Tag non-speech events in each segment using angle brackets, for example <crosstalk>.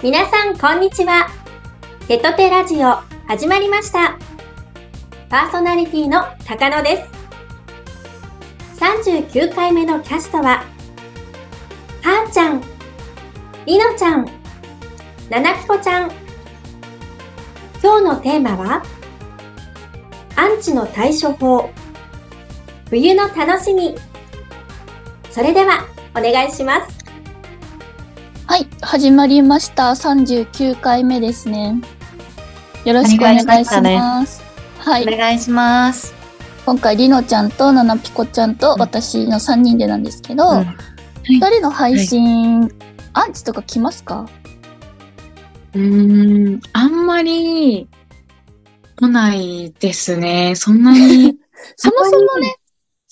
皆さんこんにちは。テトテラジオ始まりました。パーソナリティの高野です。39回目のキャストははーちゃんりのちゃんななきこちゃん。今日のテーマはアンチの対処法。冬の楽しみ。それではお願いしますはい、始まりました。39回目ですね。よろしくお願いします。はい、お願いします。今回りのちゃんとななぴこちゃんと私の3人でなんですけど、うん二人の配信、アンチとか来ますか？うーん、あんまり来ないですね。そんなに。<laughs> そもそもね、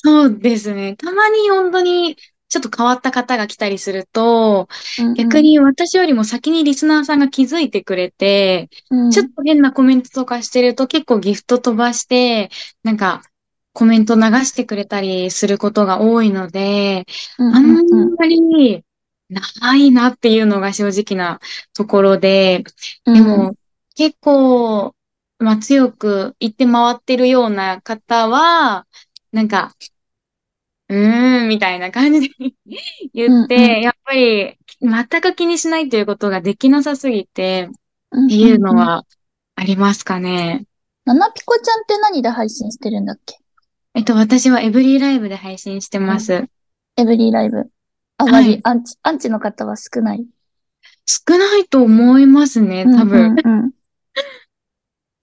そうですね。たまに本当にちょっと変わった方が来たりすると、逆、に私よりも先にリスナーさんが気づいてくれて、うん。ちょっと変なコメントとかしてると結構ギフト飛ばして、なんかコメント流してくれたりすることが多いので、うんあんうん。うんまりないなっていうのが正直なところで、でも、結構、まあ、強く言って回ってるような方は、なんか、うーん、みたいな感じで <laughs> 言って、うんうんやっぱり、全く気にしないということができなさすぎて、うんっていうのはありますかね。ななぴこちゃんって何で配信してるんだっけ？えっと、私はエブリーライブで配信してます。エブリーライブ。あまりアンチ、アンチの方は少ない？少ないと思いますね、多分。うんうんうん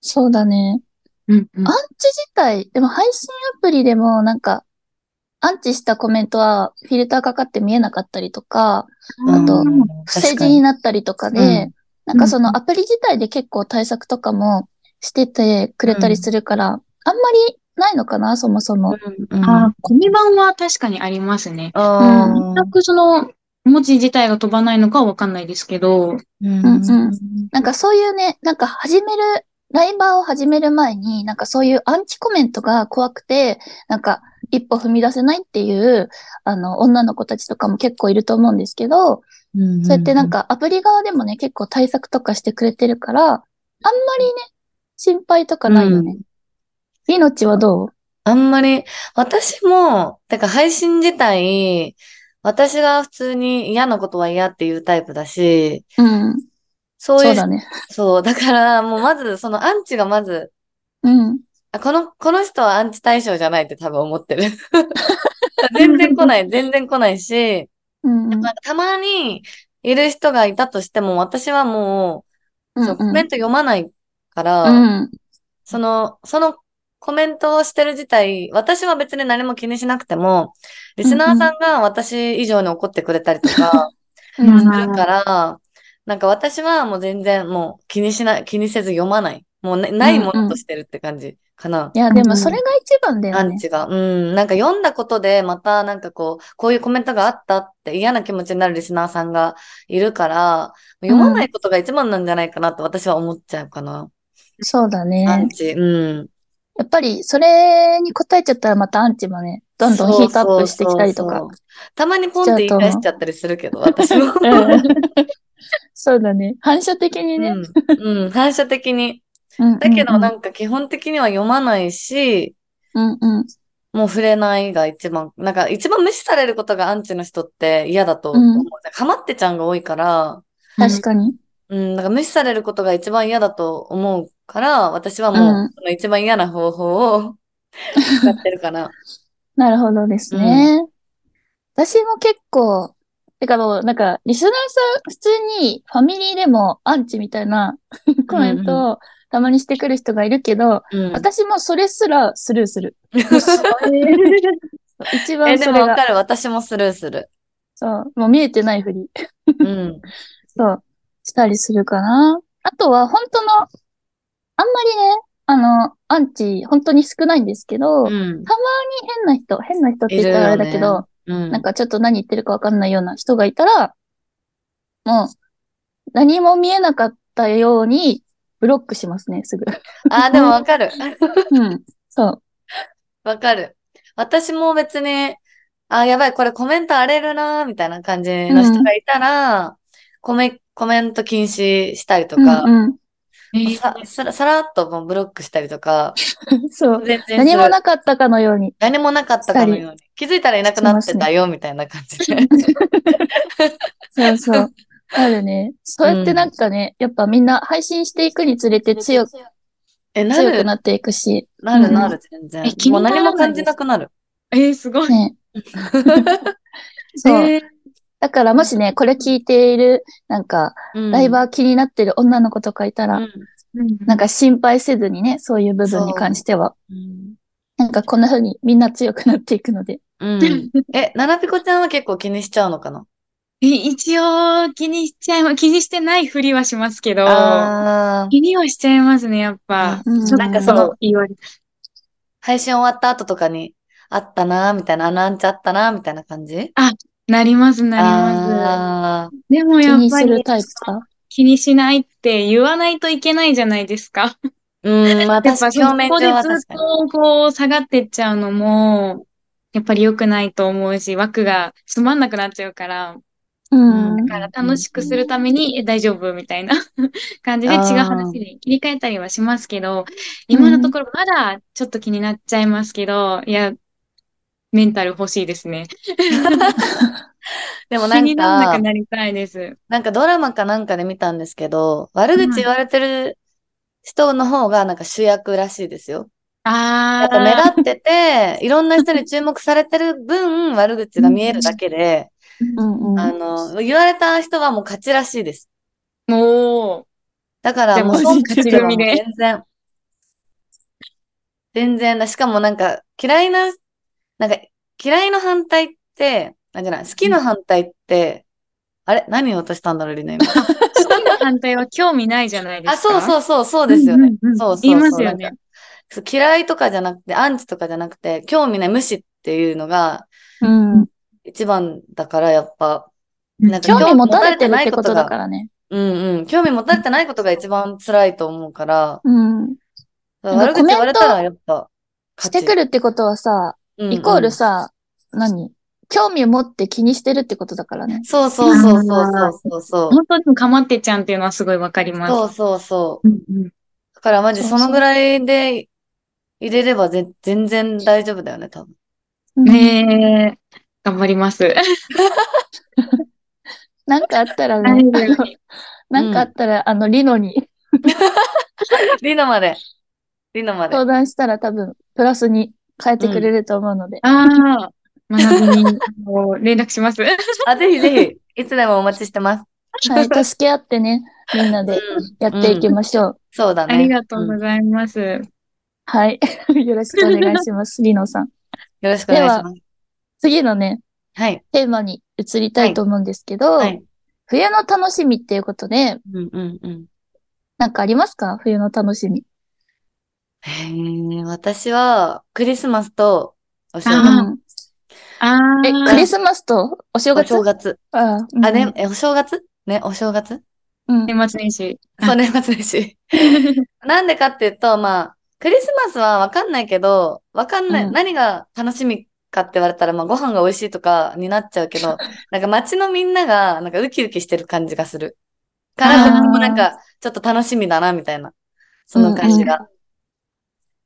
そうだね。うんうんアンチ自体、でも配信アプリでもなんか、アンチしたコメントはフィルターかかって見えなかったりとか、あとうん不正字になったりとかで、うなんかそのアプリ自体で結構対策とかもしててくれたりするから、あんまりないのかな、そもそも。あ、コミ版は確かにありますね。あ全くその、文字自体が飛ばないのかはわかんないですけど、うんうん。なんかそういうね、なんか始める、ライバーを始める前に、なんかそういうアンチコメントが怖くて、なんか一歩踏み出せないっていう、あの、女の子たちとかも結構いると思うんですけど、そうやってなんかアプリ側でもね、結構対策とかしてくれてるから、あんまりね、心配とかないよね。りのちはどう？あんまり、私も、てか配信自体、私が普通に嫌なことは嫌っていうタイプだし、うん。そういう、そうだね。そう、だからもうまず、そのアンチがまず、うん。あこの、この人はアンチ対象じゃないって多分思ってる。<laughs> 全然来ない、全然来ないし、うん。なんかたまにいる人がいたとしても、私はもう、そうコメント読まないから、うん。その、そのコメントをしてる自体、私は別に何も気にしなくても、リスナーさんが私以上に怒ってくれたりとかうんするから、なんか私はもう全然もう気にしない、気にせず読まない。もうねないものとしてるって感じかな。いや、でもそれが一番だよね。アンチが。うん。なんか読んだことで、またなんかこう、こういうコメントがあったって嫌な気持ちになるリスナーさんがいるから、読まないことが一番なんじゃないかなと私は思っちゃうかな。そうだね。アンチ。うん。やっぱり、それに答えちゃったらまたアンチもね、どんどんヒートアップしてきたりとかそうそう。そうたまにポンって言い返しちゃったりするけど、私も。うんそうだね。反射的にね。うん。うん。反射的に。うんだけど、うんなんか基本的には読まないし、うんうん。もう触れないが一番、なんか一番無視されることがアンチの人って嫌だと思う。かまってちゃんが多いから、確かに。うん、なんか無視されることが一番嫌だと思うから、私はもうんう、その一番嫌な方法を <laughs> 使ってるかな。なるほどですね。私も結構、てかもう、なんか、リスナーさん、普通にファミリーでもアンチみたいな <laughs> コメントをたまにしてくる人がいるけど、うん。私もそれすらスルーする。<laughs> 一え、番それが、でもわかる。私もスルーする。そう、もう見えてないふり。うん。<laughs> そう、したりするかな。あとは、本当の、あんまりね、あの、アンチ、本当に少ないんですけど、うん。変な人、変な人って言ったらあれだけど、ねうん。なんかちょっと何言ってるかわかんないような人がいたら、もう、何も見えなかったように、ブロックしますね、すぐ。あ、でもわかる。<laughs> うん。そう。わかる。私も別に、あ、やばい、これコメント荒れるなーみたいな感じの人がいたら、コメ、コメント禁止したりとか、うんうんえささらさらっともうブロックしたりとか、<laughs> そう。全然何もなかったかのように。何もなかったかのように。気づいたらいなくなってたよ、みたいな感じで。<laughs> そうそう。あるね。そうやってなんかね、やっぱみんな配信していくにつれて強く、え、なる、強くなっていくし。なるなる、全然え。気もうにならない何も感じなくなる。えー、すごい。ね。<laughs> そう。えーだからもしね、これ聞いている、なんか、ライバー気になってる女の子とかいたら、うんなんか心配せずにね、そういう部分に関しては、うんなんかこんな風にみんな強くなっていくので。うん。え、ななぴこちゃんは結構気にしちゃうのかな？え <laughs> 一応気にしちゃいま、気にしてないふりはしますけど、気にはしちゃいますね、やっぱ。うんなんかその言われ配信終わった後とかに、あったなーみたいな、あのアンチあったなーみたいな感じ？なります、なりまあす。でも気やっぱりにするタイプか？気にしないって言わないといけないじゃないですか。ーうん、ま <laughs> あやっそこでずっ。とこう下がってっちゃうのも、やっぱり良くないと思うし、枠がつまんなくなっちゃうから、うん。だから楽しくするために、え大丈夫みたいな <laughs> 感じで違う話に切り替えたりはしますけど、今のところまだちょっと気になっちゃいますけど、いや、メンタル欲しいですね。<laughs> <laughs> でもなん気にならなかく、なりたいです。なんかドラマかなんかで見たんですけど、悪口言われてる人の方がなんか主役らしいですよ。やあっぱ目あ、立ってて、いろんな人に注目されてる分、悪口が見えるだけで、うんうん。あの、言われた人はもう勝ちらしいです。もう、だからもう、勝ち組で全然。全然だ。しかもなんか、嫌いな、なんか、嫌いの反対って、なんじゃない、好きの反対って、あれ何を落としたんだろう、リナ今。<laughs> 好きな反対は興味ないじゃないであ、すか。そうそうそう、そうですよね。うんうんうんそうそう。言いますよね嫌いとかじゃなくて、アンチとかじゃなくて、興味ない無視っていうのがうん。一番だから、やっぱ、うんなんか興味持たれてるってことだからね。うんうん。興味持たれてないことが一番辛いと思うから、うん。悪口言われたらやっぱ、してくるってことはさ、うんうんイコールさ、何？興味を持って気にしてるってことだからね。そうそうそうそうそうそうそう。本当にかまってちゃんっていうのはすごいわかります。そうそうそう。うんうんだからマジそうそうそのぐらいで入れればぜ全然大丈夫だよね、多分。ねえ、頑張ります。<laughs> なんかあったら大ね、なんかあったら、あの、リノに <laughs> リノまで。リノまで。相談したら多分、プラスに変えてくれると思うので。ああ、学びに連絡します。<laughs> あ、ぜひぜひ、いつでもお待ちしてます。はい、助け合ってね、みんなでやっていきましょう。そうだね。ありがとううんございます。はい。よろしくお願いします、リノさん。よろしくお願いします。次のね、はい。テーマに移りたいと思うんですけど、はい。冬の楽しみっていうことで、うんうんうん。なんかありますか？冬の楽しみ。へえ、私は、クリスマスとお正あ月。うんああ、え、クリスマスとお正お月正月。ああ、ね、え、お正月？ね、お正月？うん。年末年始。あそう、年末年始。<laughs> なんでかっていうと、まあ、クリスマスはわかんないけど、わかんない、うん何が楽しみかって言われたら、まあ、ご飯が美味しいとかになっちゃうけど、<laughs> なんか街のみんなが、なんかウキウキしてる感じがする。から、こっちもなんか、ちょっと楽しみだな、みたいな。その感じが。うん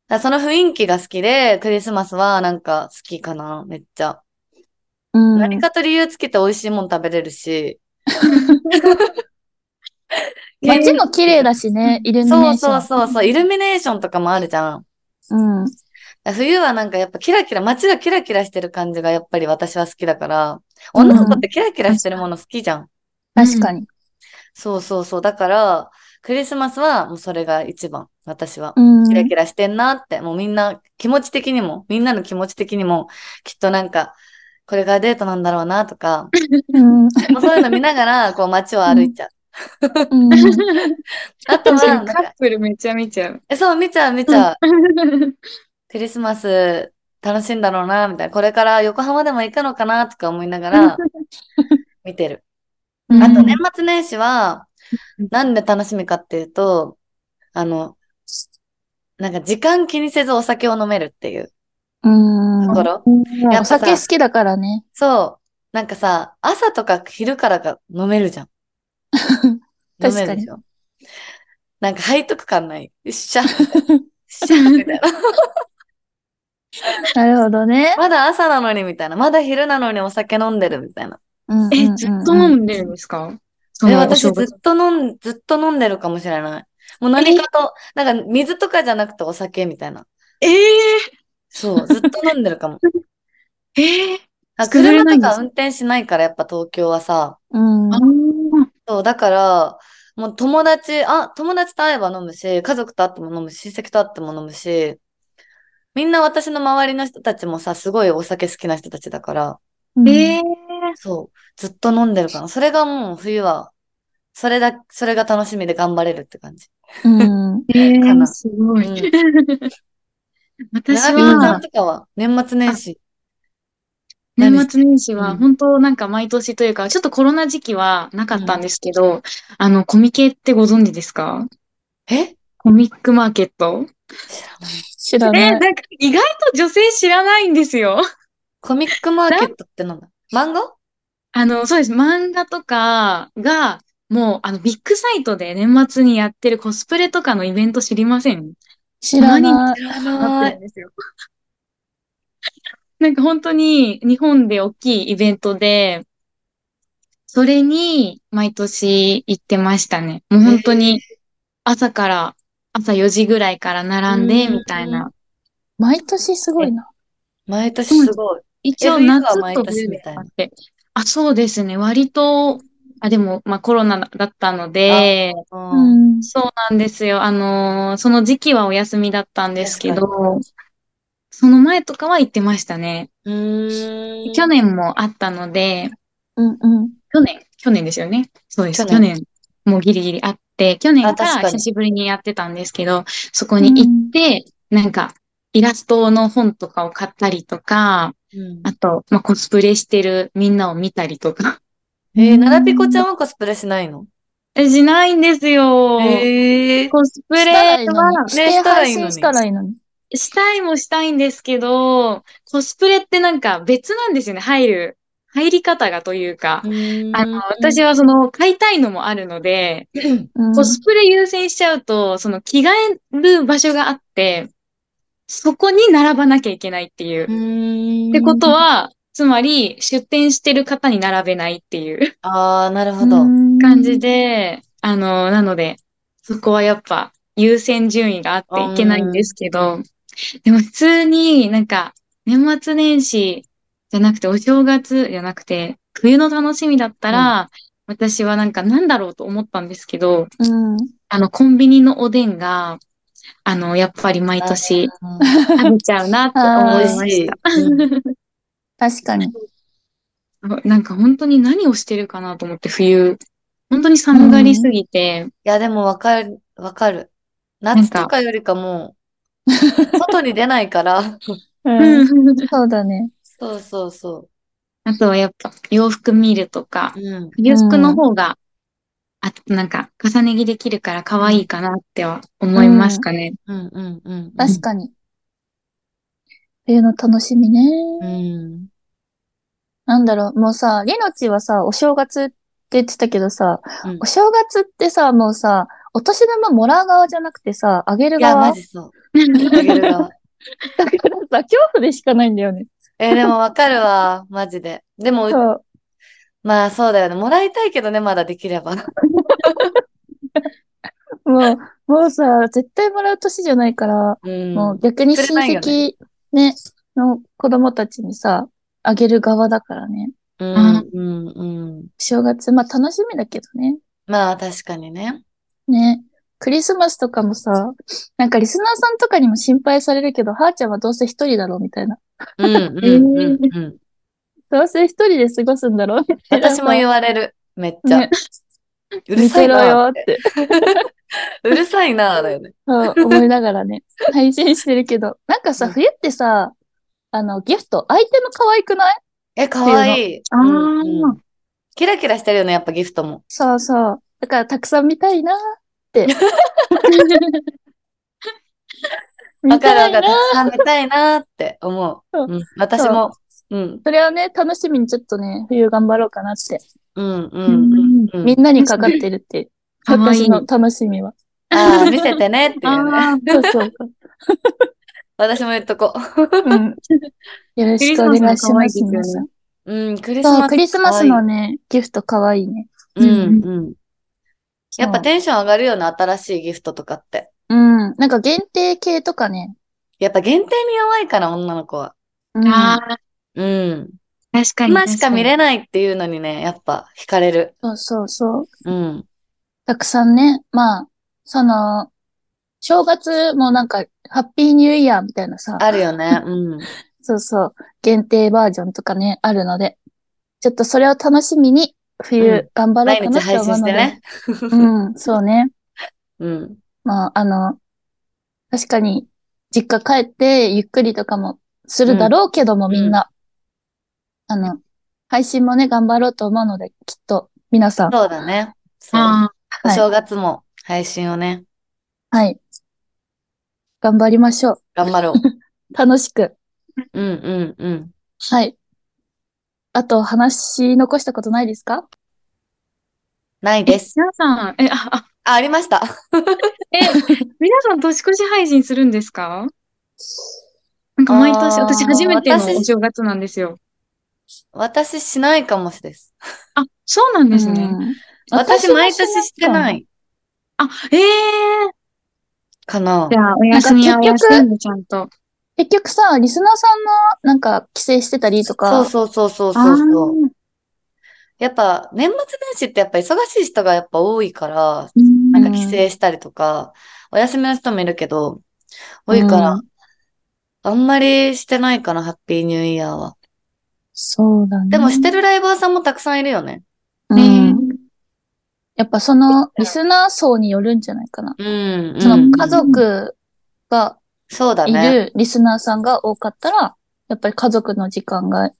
だからその雰囲気が好きで、クリスマスはなんか好きかな、めっちゃ。うん。何かと理由つけて美味しいもん食べれるし。<laughs> 街も綺麗だしね、イルミネそうーション。そうそうそう、イルミネーションとかもあるじゃん。うん。冬はなんかやっぱキラキラ、街がキラキラしてる感じがやっぱり私は好きだから、女の子ってキラキラしてるもの好きじゃん。確かに。そうそうそう。だから、クリスマスはもうそれが一番、私は。うん。キラキラしてんなって、もうみんな気持ち的にも、みんなの気持ち的にも、きっとなんか、これがデートなんだろうなとか、うん。もうそういうの見ながら、こう街を歩いちゃう。うん。<laughs> あとは、カッか、プルめっちゃ見ちゃう。え、そう、見ちゃう見ちゃう。クリスマス楽しいんだろうな、みたいな。これから横浜でも行くのかな、とか思いながら <laughs> 見てる。うんあと年末年始は、なんで楽しみかっていうと、あの、なんか時間気にせずお酒を飲めるっていう。うん。こころ。うんやっぱ酒好きだからね。そう。なんかさ、朝とか昼からが飲めるじゃん。飲 <laughs> 確かにめるでしょ。なんか背徳感ない。しゃ。しゃ。みたいな。<laughs> <laughs> なるほどね。まだ朝なのにみたいな。まだ昼なのにお酒飲んでるみたいな。え、ずっと飲んでるんですか？そえ、の私ずっと飲ん、ずっと飲んでるかもしれない。もう何かと、なんか水とかじゃなくてお酒みたいな。ええそう、ずっと飲んでるかも。<laughs> ええあ作れないんです車とか運転しないからやっぱ東京はさ。うん。あそう、だから、もう友達、あ、友達と会えば飲むし、家族と会っても飲むし、親戚と会っても飲むし、みんな私の周りの人たちもさ、すごいお酒好きな人たちだから、うんええそう、ずっと飲んでるかな。それがもう冬は、それだ、それが楽しみで頑張れるって感じ。うん。<laughs> えかなえすごい。うん <laughs> 私奈良美ちゃんは、とかは？年末年始？年末年始は、うん本当なんか毎年というか、ちょっとコロナ時期はなかったんですけど、あの、コミケってご存知ですか？え？コミックマーケット知らない。え、知らな。ないんか意外と女性知らないんですよ。コミックマーケットってなんだ？漫画？あの、そうです。漫画とかが、もう、あの、ビッグサイトで年末にやってるコスプレとかのイベント知りません？知らない。知らなない。<laughs> なんか本当に日本で大きいイベントで、それに毎年行ってましたね。もう本当に朝から、朝4時ぐらいから並んで、うんみたいな。毎年すごいな。毎年すごい。一応夏毎と冬年みたいながあって。あ、そうですね。割と、あ、でも、まあコロナだったので。そうなんですよ。あのーその時期はお休みだったんですけど、その前とかは行ってましたね。去年もあったので、うんうん。去年、去年ですよね。そうです。去年去年、もうギリギリあって、去年から久しぶりにやってたんですけど、そこに行って、なんか、イラストの本とかを買ったりとか、うんあと、まあ、コスプレしてるみんなを見たりとか。えー、ななぴこちゃんはコスプレしないの？え、しないんですよ。えー、コスプレしたらいいのは、に。したらいいのに。したいもしたいんですけど、コスプレってなんか別なんですよね、入る、入り方がというか。あの、私はその、買いたいのもあるので、うんコスプレ優先しちゃうと、その着替える場所があって、そこに並ばなきゃいけないっていう。うってことは、つまり出店してる方に並べないっていうああ、なるほど。う <laughs> ん感じで、あの、なので、そこはやっぱ優先順位があっていけないんですけど、でも普通になんか年末年始じゃなくてお正月じゃなくて冬の楽しみだったら、私はなんかなんだろうと思ったんですけど、うん。あのコンビニのおでんが、あの、やっぱり毎年うん食べちゃうなって思いました。<laughs> うん確かに。なんか本当に何をしてるかなと思って冬。本当に寒がりすぎて、いや、でもわかる、わかる。夏とかよりかも、外に出ないから。う。<laughs> うんんそうだね。そうそうそあとはやっぱ洋服見るとか、う。うん。冬服の方が、あ、なんか重ね着できるから可愛いかなっては思いますかね。うんうんうん。確かに。冬の楽しみね。うん。なんだろう、もうさ、りのちはさ、お正月って言ってたけどさ、うんお正月ってさ、もうさ、お年玉もらう側じゃなくてさ、あげるいや、側。マジそう。あげる側。<laughs> だからさ、恐怖でしかないんだよね。えーでもわかるわ、マジで。でも、そう。まあそうだよね。もらいたいけどね、まだできれば。<laughs> もう、もうさ、絶対もらう年じゃないから、うん。もう逆に親戚ね、の子供たちにさ、あげる側だからね。うん、うん、うん。正月、まあ楽しみだけどね。まあ確かにね。ね。クリスマスとかもさ、なんかリスナーさんとかにも心配されるけど、はーちゃんはどうせ一人だろうみたいな。うん、うん、うん、うん。どうせ一人で過ごすんだろうみたいなさ。私も言われる。めっちゃ。ねうるさいなっ。ってて、うるさいな、<laughs> だよね。そう思いながらね、配信してるけど。なんかさ、うん冬ってさ、あの、ギフト、相手の可愛くない？え、かわいい。あーうんうんキラキラしてるよね、やっぱギフトも。そうそう。だからたくさん見たいな。<laughs> わかるわかる。たくさん見たいなって思う。うん、私も。うん、それはね、楽しみにちょっとね、冬頑張ろうかなって。うん、う、うんうん。みんなにかかってるって。私の楽しみは。ああ、見せてねっていう <laughs> ね。そうそうそう。<laughs> 私も言っとこう。うん。よろしくお願いします。うん、クリスマス。クリスマスのね、ギフトかわいいね。うん、うん。やっぱテンション上がるよね、新しいギフトとかって。うん。なんか限定系とかね。やっぱ限定に弱いから、女の子は。うん。ああ、うん。確かに。今しか見れない。ないっていうのにね、やっぱ惹かれる。そうそうそう。うん。たくさんね、まあ、その、正月もなんか、ハッピーニューイヤーみたいなさ、あるよね。うん。<laughs> そうそう、限定バージョンとかね、あるので、ちょっとそれを楽しみに、冬頑張ろうかなって思うので。配信してね。<laughs> うん、そうね。うん。まあ、あの、確かに、実家帰ってゆっくりとかもするだろうけども、んみんな。あの、配信もね、頑張ろうと思うので、きっと、皆さん。そうだね。そう。はい正月も配信をね、はい。頑張りましょう。頑張ろう。<laughs> 楽しく。うんうんうん。はい。あと、話し残したことないですか？ないです。皆さん、え、あ、あ、あ、ありました。<laughs> え、皆さん年越し配信するんですか？なんか毎年、私初めての私お正月なんですよ。私しないかもしれです。あ、そうなんですね。うん私も毎年してな。いあ、ええかなじ。ゃあ、お休みは休んでちゃんと。結局さ、リスナーさんの、なんか、帰省してたりとそうか、そうそうそうあそうそう。ーやっぱ年末年始ってやっぱ忙しい人がやっぱ多いから、うんなんか帰省したりとか、お休みの人もいるけど、多いから、うんあんまりしてないかな、ハッピーニューイヤーは。そうだね。でもしてるライバーさんもたくさんいるよね。うんねやっぱその、リスナー層によるんじゃないかな。うん、うん。その、家族がいそうだね。るリスナーさんが多かったら、やっぱり家族の時間が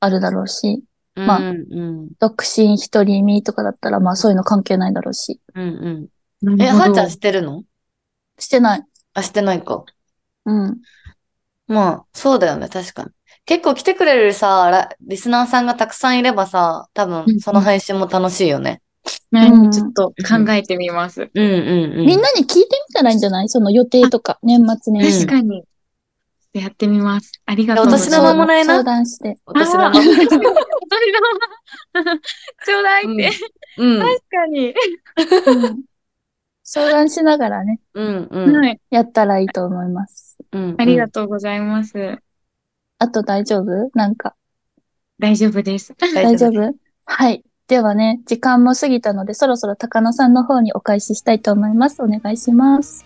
あるだろうし、まあうん、うん、独身一人身とかだったら、まあそういうの関係ないだろうし、うん、うん。え、はーちゃん知ってるの？してない。あ、してないか。うん。まあ、そうだよね、確かに。結構来てくれるさ、ラリスナーさんがたくさんいればさ、多うんうん分その配信も楽しいよね。ねうんちょっと考えてみます。うんうんうん。みんなに聞いてみたらいいんじゃない？その予定とか、年末年始。確かに。やってみます。ありがとうおございます。年玉もらえな相談して。お年玉。お年玉ちょうだいって。うん。確かに。うん相談しながらね、うんうん。はい。やったらいいと思います。うん。ありがとうございます。あと大丈夫？なんか、大丈夫です。大大丈夫？はい。ではね、時間も過ぎたので、そろそろ高野さんの方にお返ししたいと思います。お願いします。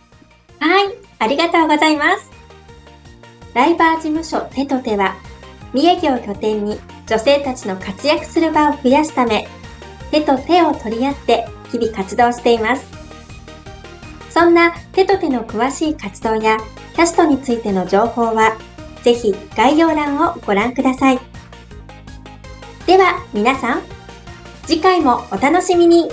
はい、ありがとうございます。ライバー事務所手と手は、三重県を拠点に女性たちの活躍する場を増やすため、手と手を取り合って日々活動しています。そんな手と手の詳しい活動やキャストについての情報は、ぜひ概要欄をご覧ください。では皆さん、次回もお楽しみに。